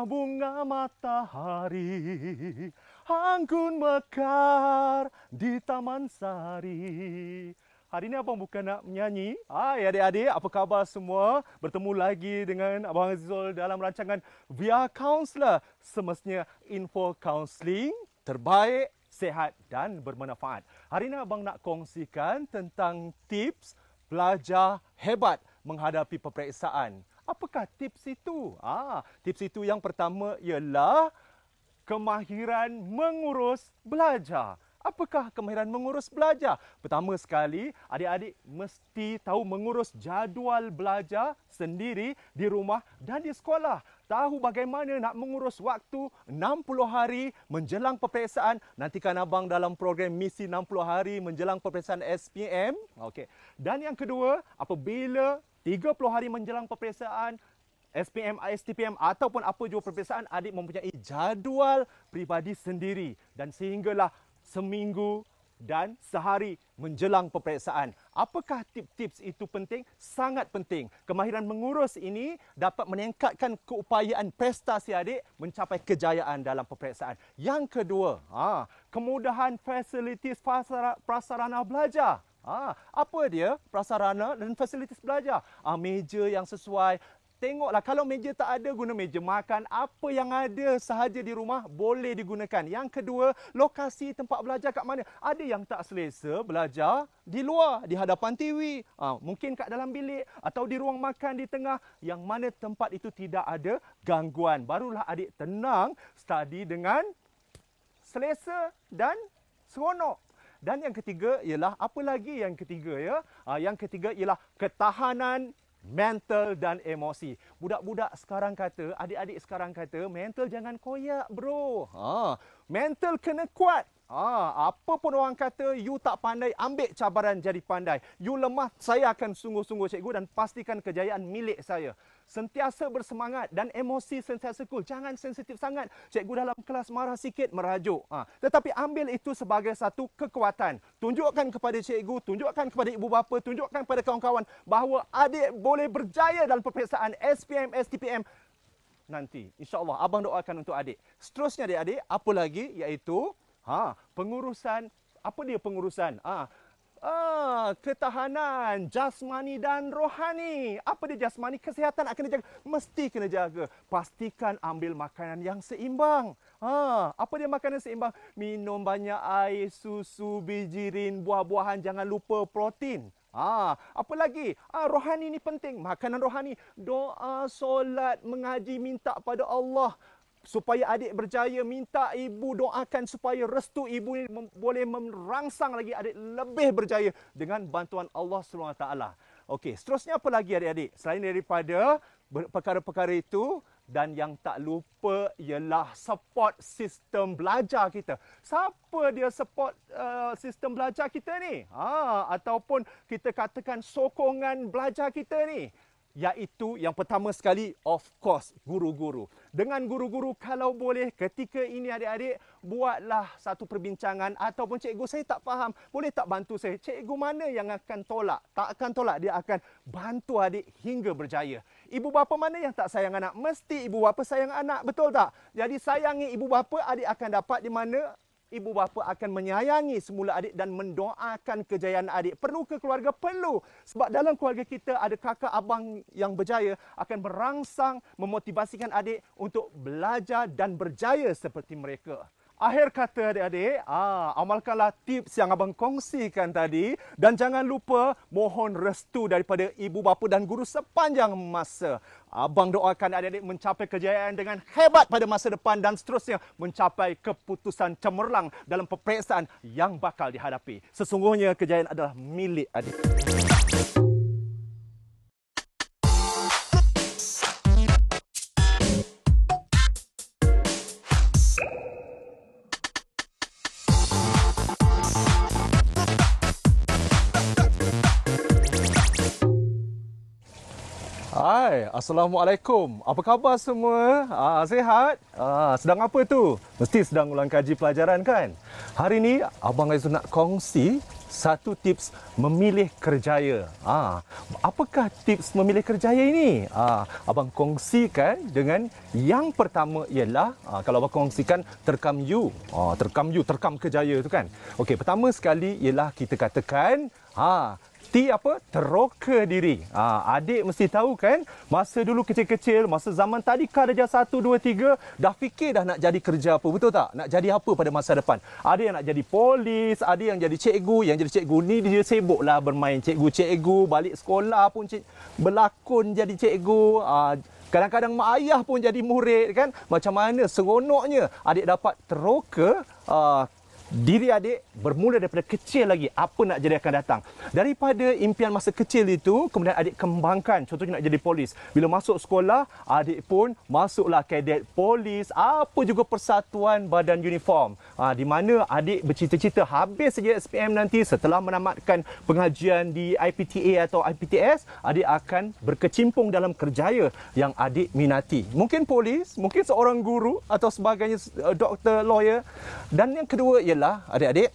Bunga-bunga matahari Anggun mekar di taman sari Hari ini Abang bukan nak menyanyi. Hai adik-adik, apa khabar semua? Bertemu lagi dengan Abang Azizul dalam rancangan Via Counselor. Semestinya info counselling terbaik, sehat dan bermanfaat. Hari ini Abang nak kongsikan tentang tips belajar hebat menghadapi peperiksaan. Apakah tips itu? Ah, tips itu yang pertama ialah kemahiran mengurus belajar. Apakah kemahiran mengurus belajar? Pertama sekali, adik-adik mesti tahu mengurus jadual belajar sendiri di rumah dan di sekolah. Tahu bagaimana nak mengurus waktu 60 hari menjelang peperiksaan. Nantikan abang dalam program misi 60 hari menjelang peperiksaan SPM. Okey. Dan yang kedua, apabila 30 hari menjelang peperiksaan SPM, STPM ataupun apa jua peperiksaan, adik mempunyai jadual pribadi sendiri dan sehinggalah seminggu dan sehari menjelang peperiksaan. Apakah tips-tips itu penting? Sangat penting. Kemahiran mengurus ini dapat meningkatkan keupayaan prestasi adik mencapai kejayaan dalam peperiksaan. Yang kedua, ha, kemudahan fasilitis prasarana belajar. Ha, apa dia prasarana dan fasilitis belajar? Ha, meja yang sesuai, Tengoklah kalau meja tak ada guna meja makan, apa yang ada sahaja di rumah boleh digunakan. Yang kedua, lokasi tempat belajar kat mana? Ada yang tak selesa belajar di luar, di hadapan TV, ha, mungkin kat dalam bilik atau di ruang makan di tengah yang mana tempat itu tidak ada gangguan. Barulah adik tenang study dengan selesa dan seronok. Dan yang ketiga ialah apa lagi yang ketiga ya? Ha, yang ketiga ialah ketahanan mental dan emosi. Budak-budak sekarang kata, adik-adik sekarang kata, mental jangan koyak bro. Ha, mental kena kuat. Ha, apa pun orang kata, you tak pandai, ambil cabaran jadi pandai. You lemah, saya akan sungguh-sungguh cikgu dan pastikan kejayaan milik saya. Sentiasa bersemangat dan emosi sentiasa cool. Jangan sensitif sangat. Cikgu dalam kelas marah sikit, merajuk. Ha, tetapi ambil itu sebagai satu kekuatan. Tunjukkan kepada cikgu, tunjukkan kepada ibu bapa, tunjukkan kepada kawan-kawan bahawa adik boleh berjaya dalam peperiksaan SPM, STPM, nanti. InsyaAllah, Abang doakan untuk adik. Seterusnya adik-adik, apa lagi? Iaitu Ha, pengurusan apa dia pengurusan? Ah, ah, ketahanan jasmani dan rohani. Apa dia jasmani? Kesihatan akan dijaga. Mesti kena jaga. Pastikan ambil makanan yang seimbang. Ha, apa dia makanan seimbang? Minum banyak air, susu, bijirin, buah-buahan. Jangan lupa protein. Ha, apa lagi? Ah, rohani ini penting. Makanan rohani. Doa, solat, mengaji, minta pada Allah supaya adik berjaya minta ibu doakan supaya restu ibu ini boleh merangsang lagi adik lebih berjaya dengan bantuan Allah SWT. Okey, seterusnya apa lagi adik-adik? Selain daripada perkara-perkara itu dan yang tak lupa ialah support sistem belajar kita. Siapa dia support uh, sistem belajar kita ni? Ha, ataupun kita katakan sokongan belajar kita ni? Iaitu yang pertama sekali of course guru-guru. Dengan guru-guru kalau boleh ketika ini adik-adik buatlah satu perbincangan ataupun cikgu saya tak faham, boleh tak bantu saya? Cikgu mana yang akan tolak? Tak akan tolak, dia akan bantu adik hingga berjaya. Ibu bapa mana yang tak sayang anak? Mesti ibu bapa sayang anak, betul tak? Jadi sayangi ibu bapa adik akan dapat di mana ibu bapa akan menyayangi semula adik dan mendoakan kejayaan adik. Perlu ke keluarga? Perlu. Sebab dalam keluarga kita ada kakak abang yang berjaya akan merangsang, memotivasikan adik untuk belajar dan berjaya seperti mereka. Akhir kata adik-adik, ah, amalkanlah tips yang abang kongsikan tadi dan jangan lupa mohon restu daripada ibu bapa dan guru sepanjang masa. Abang doakan adik-adik mencapai kejayaan dengan hebat pada masa depan dan seterusnya mencapai keputusan cemerlang dalam peperiksaan yang bakal dihadapi. Sesungguhnya kejayaan adalah milik adik. Hai, Assalamualaikum. Apa khabar semua? Ah, sehat? Ah, sedang apa tu? Mesti sedang ulang kaji pelajaran kan? Hari ni Abang Aizul nak kongsi satu tips memilih kerjaya. Ah, apakah tips memilih kerjaya ini? Ah, abang kongsikan dengan yang pertama ialah ah, kalau abang kongsikan terkam you. Ah, terkam you, terkam kerjaya tu kan. Okey, pertama sekali ialah kita katakan ah T apa? Teroka diri. Ha, adik mesti tahu kan, masa dulu kecil-kecil, masa zaman tadi darjah 1, 2, 3, dah fikir dah nak jadi kerja apa, betul tak? Nak jadi apa pada masa depan? Ada yang nak jadi polis, ada yang jadi cikgu, yang jadi cikgu ni dia sibuklah bermain cikgu-cikgu, balik sekolah pun cik, berlakon jadi cikgu, ha, Kadang-kadang mak ayah pun jadi murid kan. Macam mana seronoknya adik dapat teroka uh, diri adik bermula daripada kecil lagi. Apa nak jadi akan datang? Daripada impian masa kecil itu kemudian adik kembangkan. Contohnya nak jadi polis. Bila masuk sekolah adik pun masuklah kadet polis. Apa juga persatuan badan uniform. Ha, di mana adik bercita-cita habis saja SPM nanti setelah menamatkan pengajian di IPTA atau IPTS adik akan berkecimpung dalam kerjaya yang adik minati. Mungkin polis mungkin seorang guru atau sebagainya eh, doktor lawyer. Dan yang kedua ialah adalah adik-adik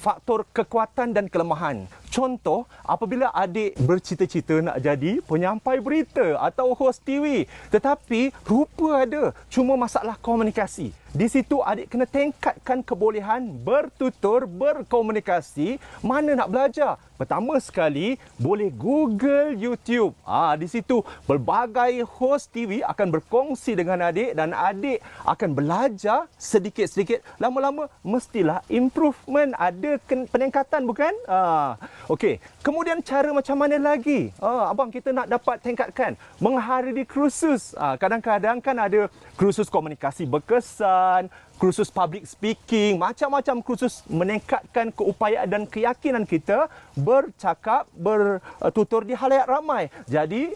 faktor kekuatan dan kelemahan. Contoh, apabila adik bercita-cita nak jadi penyampai berita atau host TV, tetapi rupa ada cuma masalah komunikasi. Di situ adik kena tingkatkan kebolehan bertutur, berkomunikasi, mana nak belajar. Pertama sekali, boleh Google YouTube. Ah, di situ berbagai host TV akan berkongsi dengan adik dan adik akan belajar sedikit-sedikit. Lama-lama mestilah improvement, ada peningkatan bukan? Ah, okey. Kemudian cara macam mana lagi? Ah, abang kita nak dapat tingkatkan menghadiri kursus. Ah, kadang-kadang kan ada kursus komunikasi berkesan kursus public speaking, macam-macam kursus meningkatkan keupayaan dan keyakinan kita bercakap, bertutur di halayak ramai. Jadi,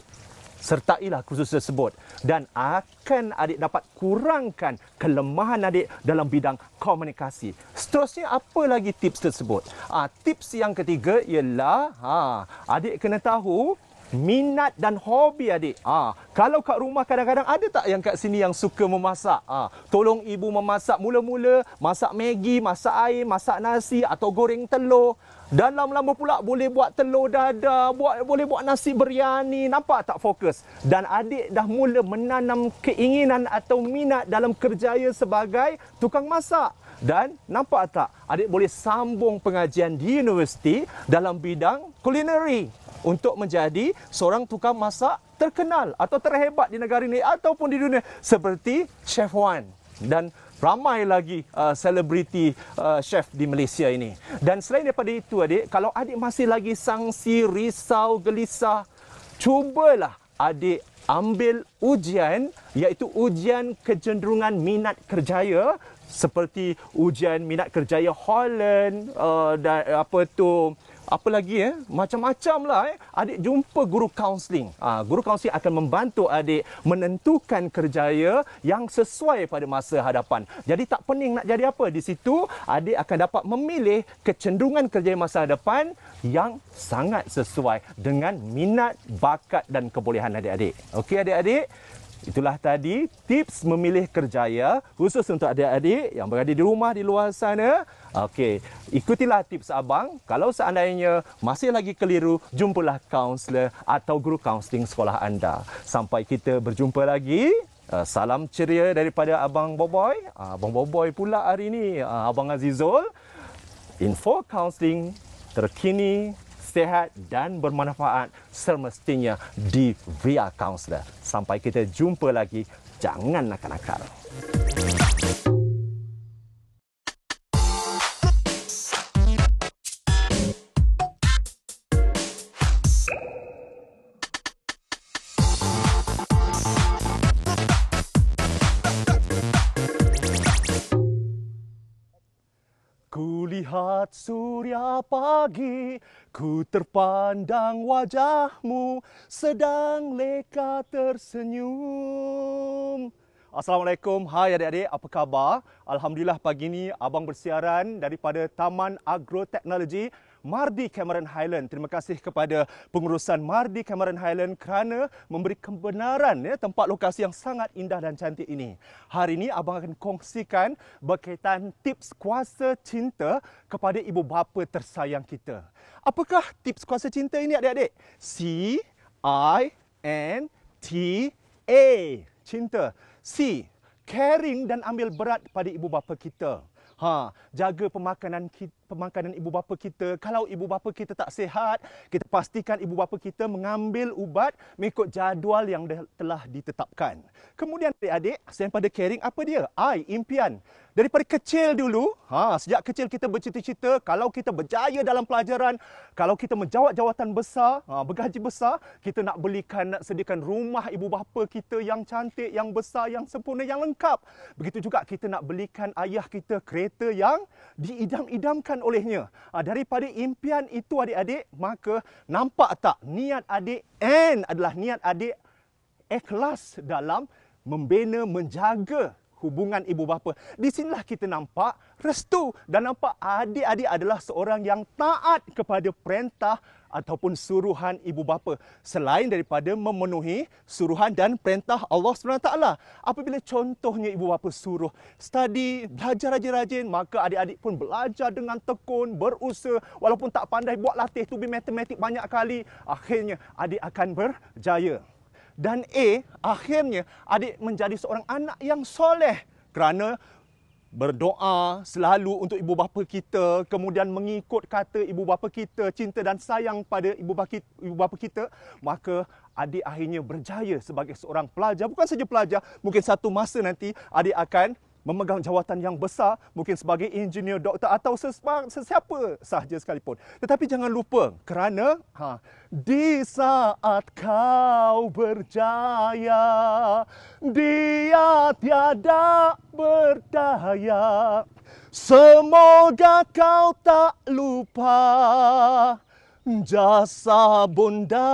sertailah kursus tersebut dan akan adik dapat kurangkan kelemahan adik dalam bidang komunikasi. Seterusnya apa lagi tips tersebut? Ah, tips yang ketiga ialah ha, adik kena tahu minat dan hobi adik. Ah, kalau kat rumah kadang-kadang ada tak yang kat sini yang suka memasak? Ah, tolong ibu memasak mula-mula, masak Maggi, masak air, masak nasi atau goreng telur. Dan lama-lama pula boleh buat telur dadar, buat boleh buat nasi biryani. Nampak tak fokus? Dan adik dah mula menanam keinginan atau minat dalam kerjaya sebagai tukang masak. Dan nampak tak? Adik boleh sambung pengajian di universiti dalam bidang culinary untuk menjadi seorang tukang masak terkenal atau terhebat di negara ini ataupun di dunia seperti Chef Wan dan ramai lagi uh, selebriti uh, uh, chef di Malaysia ini. Dan selain daripada itu adik, kalau adik masih lagi sangsi, risau, gelisah, cubalah adik ambil ujian iaitu ujian kecenderungan minat kerjaya seperti ujian minat kerjaya Holland uh, dan apa tu apa lagi eh? Macam-macam lah eh? Adik jumpa guru kaunseling ha, guru kaunseling akan membantu adik menentukan kerjaya yang sesuai pada masa hadapan. Jadi tak pening nak jadi apa di situ adik akan dapat memilih kecenderungan kerjaya masa hadapan yang sangat sesuai dengan minat bakat dan kebolehan adik-adik. Okey adik-adik Itulah tadi tips memilih kerjaya khusus untuk adik-adik yang berada di rumah di luar sana. Okey, ikutilah tips abang. Kalau seandainya masih lagi keliru, jumpalah kaunselor atau guru kaunseling sekolah anda. Sampai kita berjumpa lagi. Uh, salam ceria daripada Abang Boboy. Uh, Abang Boboy pula hari ini, uh, Abang Azizul. Info kaunseling terkini sehat dan bermanfaat semestinya di Via Counselor. Sampai kita jumpa lagi, jangan nakal-nakal. Kulihat surya pagi, ku terpandang wajahmu sedang leka tersenyum. Assalamualaikum, hai adik-adik, apa khabar? Alhamdulillah pagi ini abang bersiaran daripada Taman Agroteknologi Mardi Cameron Highland. Terima kasih kepada pengurusan Mardi Cameron Highland kerana memberi kebenaran ya, tempat lokasi yang sangat indah dan cantik ini. Hari ini abang akan kongsikan berkaitan tips kuasa cinta kepada ibu bapa tersayang kita. Apakah tips kuasa cinta ini adik-adik? C I N T A. Cinta. C. Caring dan ambil berat pada ibu bapa kita. Ha, jaga pemakanan kita pemakanan ibu bapa kita. Kalau ibu bapa kita tak sihat, kita pastikan ibu bapa kita mengambil ubat mengikut jadual yang telah ditetapkan. Kemudian adik-adik, selain pada caring, apa dia? I, impian. Daripada kecil dulu, ha, sejak kecil kita bercita-cita, kalau kita berjaya dalam pelajaran, kalau kita menjawat jawatan besar, ha, bergaji besar, kita nak belikan, nak sediakan rumah ibu bapa kita yang cantik, yang besar, yang sempurna, yang lengkap. Begitu juga kita nak belikan ayah kita kereta yang diidam-idamkan olehnya. Ha, daripada impian itu adik-adik, maka nampak tak niat adik N adalah niat adik ikhlas dalam membina, menjaga hubungan ibu bapa. Di sinilah kita nampak restu dan nampak adik-adik adalah seorang yang taat kepada perintah ataupun suruhan ibu bapa selain daripada memenuhi suruhan dan perintah Allah SWT. Apabila contohnya ibu bapa suruh study, belajar rajin-rajin, maka adik-adik pun belajar dengan tekun, berusaha walaupun tak pandai buat latih tu matematik banyak kali, akhirnya adik akan berjaya. Dan A, akhirnya adik menjadi seorang anak yang soleh kerana berdoa selalu untuk ibu bapa kita, kemudian mengikut kata ibu bapa kita, cinta dan sayang pada ibu bapa kita, ibu bapa kita, maka adik akhirnya berjaya sebagai seorang pelajar. Bukan saja pelajar, mungkin satu masa nanti adik akan memegang jawatan yang besar, mungkin sebagai engineer, doktor atau sesiapa sahaja sekalipun. Tetapi jangan lupa kerana ha, di saat kau berjaya, dia tiada berdaya. Semoga kau tak lupa jasa bunda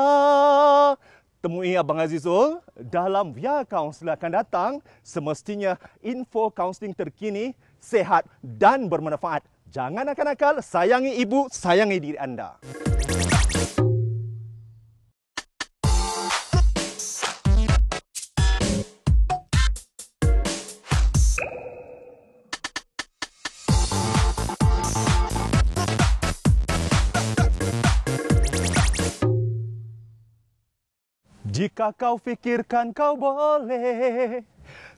temui Abang Azizul dalam Via Counselor akan datang semestinya info counseling terkini, sehat dan bermanfaat. Jangan nakal-nakal, sayangi ibu, sayangi diri anda. Jika kau fikirkan kau boleh,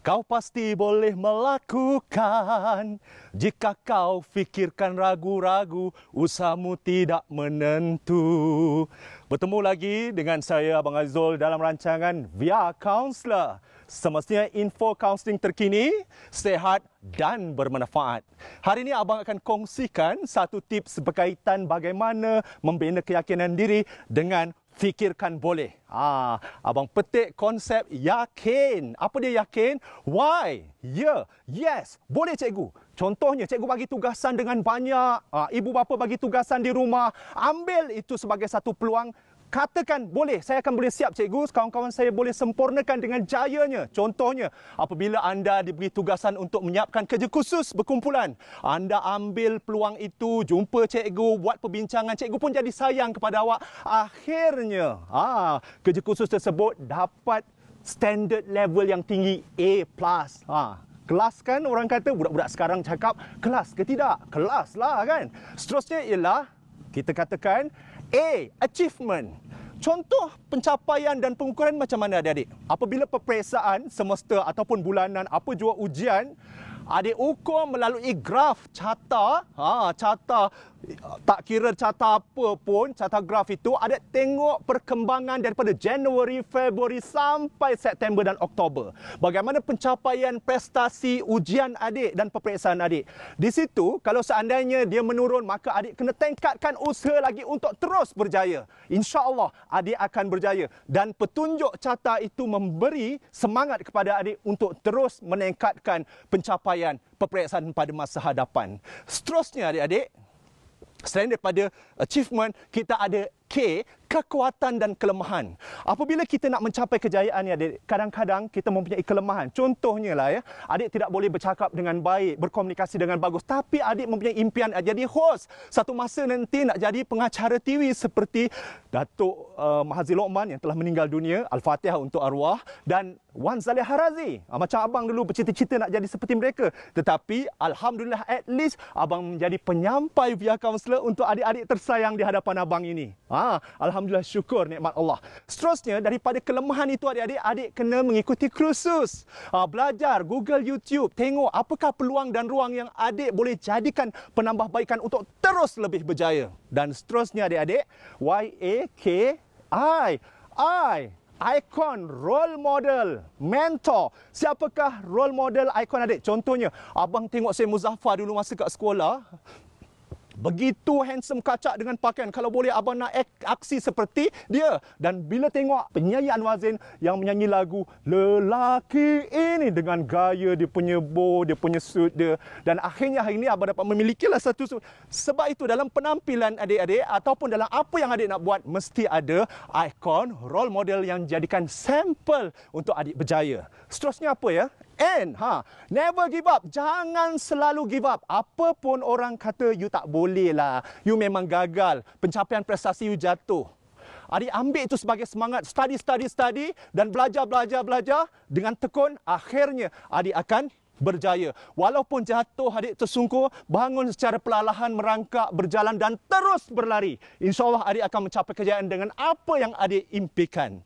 kau pasti boleh melakukan. Jika kau fikirkan ragu-ragu, usahamu tidak menentu. Bertemu lagi dengan saya Abang Azul dalam rancangan Via Counselor. Semestinya info counseling terkini, sehat dan bermanfaat. Hari ini Abang akan kongsikan satu tips berkaitan bagaimana membina keyakinan diri dengan fikirkan boleh. Ah, abang petik konsep yakin. Apa dia yakin? Why? Ya, yeah. yes, boleh cikgu. Contohnya cikgu bagi tugasan dengan banyak, ah, ibu bapa bagi tugasan di rumah, ambil itu sebagai satu peluang katakan boleh saya akan boleh siap cikgu kawan-kawan saya boleh sempurnakan dengan jayanya contohnya apabila anda diberi tugasan untuk menyiapkan kerja khusus berkumpulan anda ambil peluang itu jumpa cikgu buat perbincangan cikgu pun jadi sayang kepada awak akhirnya ah kerja khusus tersebut dapat standard level yang tinggi A+. Ha, kelas kan orang kata budak-budak sekarang cakap kelas ke tidak? Kelas lah kan. Seterusnya ialah kita katakan A. Achievement. Contoh pencapaian dan pengukuran macam mana adik-adik? Apabila peperiksaan semester ataupun bulanan, apa jua ujian, adik ukur melalui graf carta, ha, carta tak kira carta apa pun, carta graf itu ada tengok perkembangan daripada Januari, Februari sampai September dan Oktober. Bagaimana pencapaian prestasi ujian adik dan peperiksaan adik. Di situ, kalau seandainya dia menurun, maka adik kena tingkatkan usaha lagi untuk terus berjaya. Insya Allah adik akan berjaya. Dan petunjuk carta itu memberi semangat kepada adik untuk terus meningkatkan pencapaian peperiksaan pada masa hadapan. Seterusnya adik-adik, Selain daripada achievement, kita ada K, kekuatan dan kelemahan. Apabila kita nak mencapai kejayaan ni adik, kadang-kadang kita mempunyai kelemahan. Contohnya lah ya, adik tidak boleh bercakap dengan baik, berkomunikasi dengan bagus. Tapi adik mempunyai impian nak jadi host. Satu masa nanti nak jadi pengacara TV seperti Datuk uh, Mahathir Lokman yang telah meninggal dunia. Al-Fatihah untuk arwah. Dan Wan Zalih Harazi. Uh, macam abang dulu bercita-cita nak jadi seperti mereka. Tetapi Alhamdulillah at least abang menjadi penyampai via kaunselor untuk adik-adik tersayang di hadapan abang ini. Ha, Alhamdulillah syukur nikmat Allah. Seterusnya daripada kelemahan itu adik-adik, adik kena mengikuti kursus. Ha, belajar, Google, YouTube, tengok apakah peluang dan ruang yang adik boleh jadikan penambahbaikan untuk terus lebih berjaya. Dan seterusnya adik-adik, Y-A-K-I. I ikon role model mentor siapakah role model ikon adik contohnya abang tengok saya Muzaffar dulu masa kat sekolah Begitu handsome kacak dengan pakaian. Kalau boleh abang nak aksi seperti dia. Dan bila tengok penyanyi Anwar Zain yang menyanyi lagu Lelaki ini dengan gaya dia punya bow, dia punya suit dia. Dan akhirnya hari ini abang dapat memiliki lah satu suit. Sebab itu dalam penampilan adik-adik ataupun dalam apa yang adik nak buat mesti ada ikon, role model yang jadikan sampel untuk adik berjaya. Seterusnya apa ya? And ha, never give up. Jangan selalu give up. Apa pun orang kata you tak boleh lah. You memang gagal. Pencapaian prestasi you jatuh. Adik ambil itu sebagai semangat. Study, study, study. Dan belajar, belajar, belajar. Dengan tekun, akhirnya adik akan berjaya. Walaupun jatuh, adik tersungkur, bangun secara perlahan, merangkak, berjalan dan terus berlari. InsyaAllah adik akan mencapai kejayaan dengan apa yang adik impikan.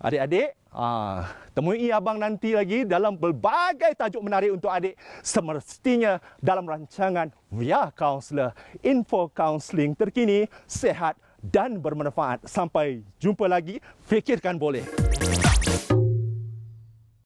Adik-adik, ah, temui abang nanti lagi dalam berbagai tajuk menarik untuk adik semestinya dalam rancangan Via Counselor, info counseling terkini, sehat dan bermanfaat. Sampai jumpa lagi, fikirkan boleh.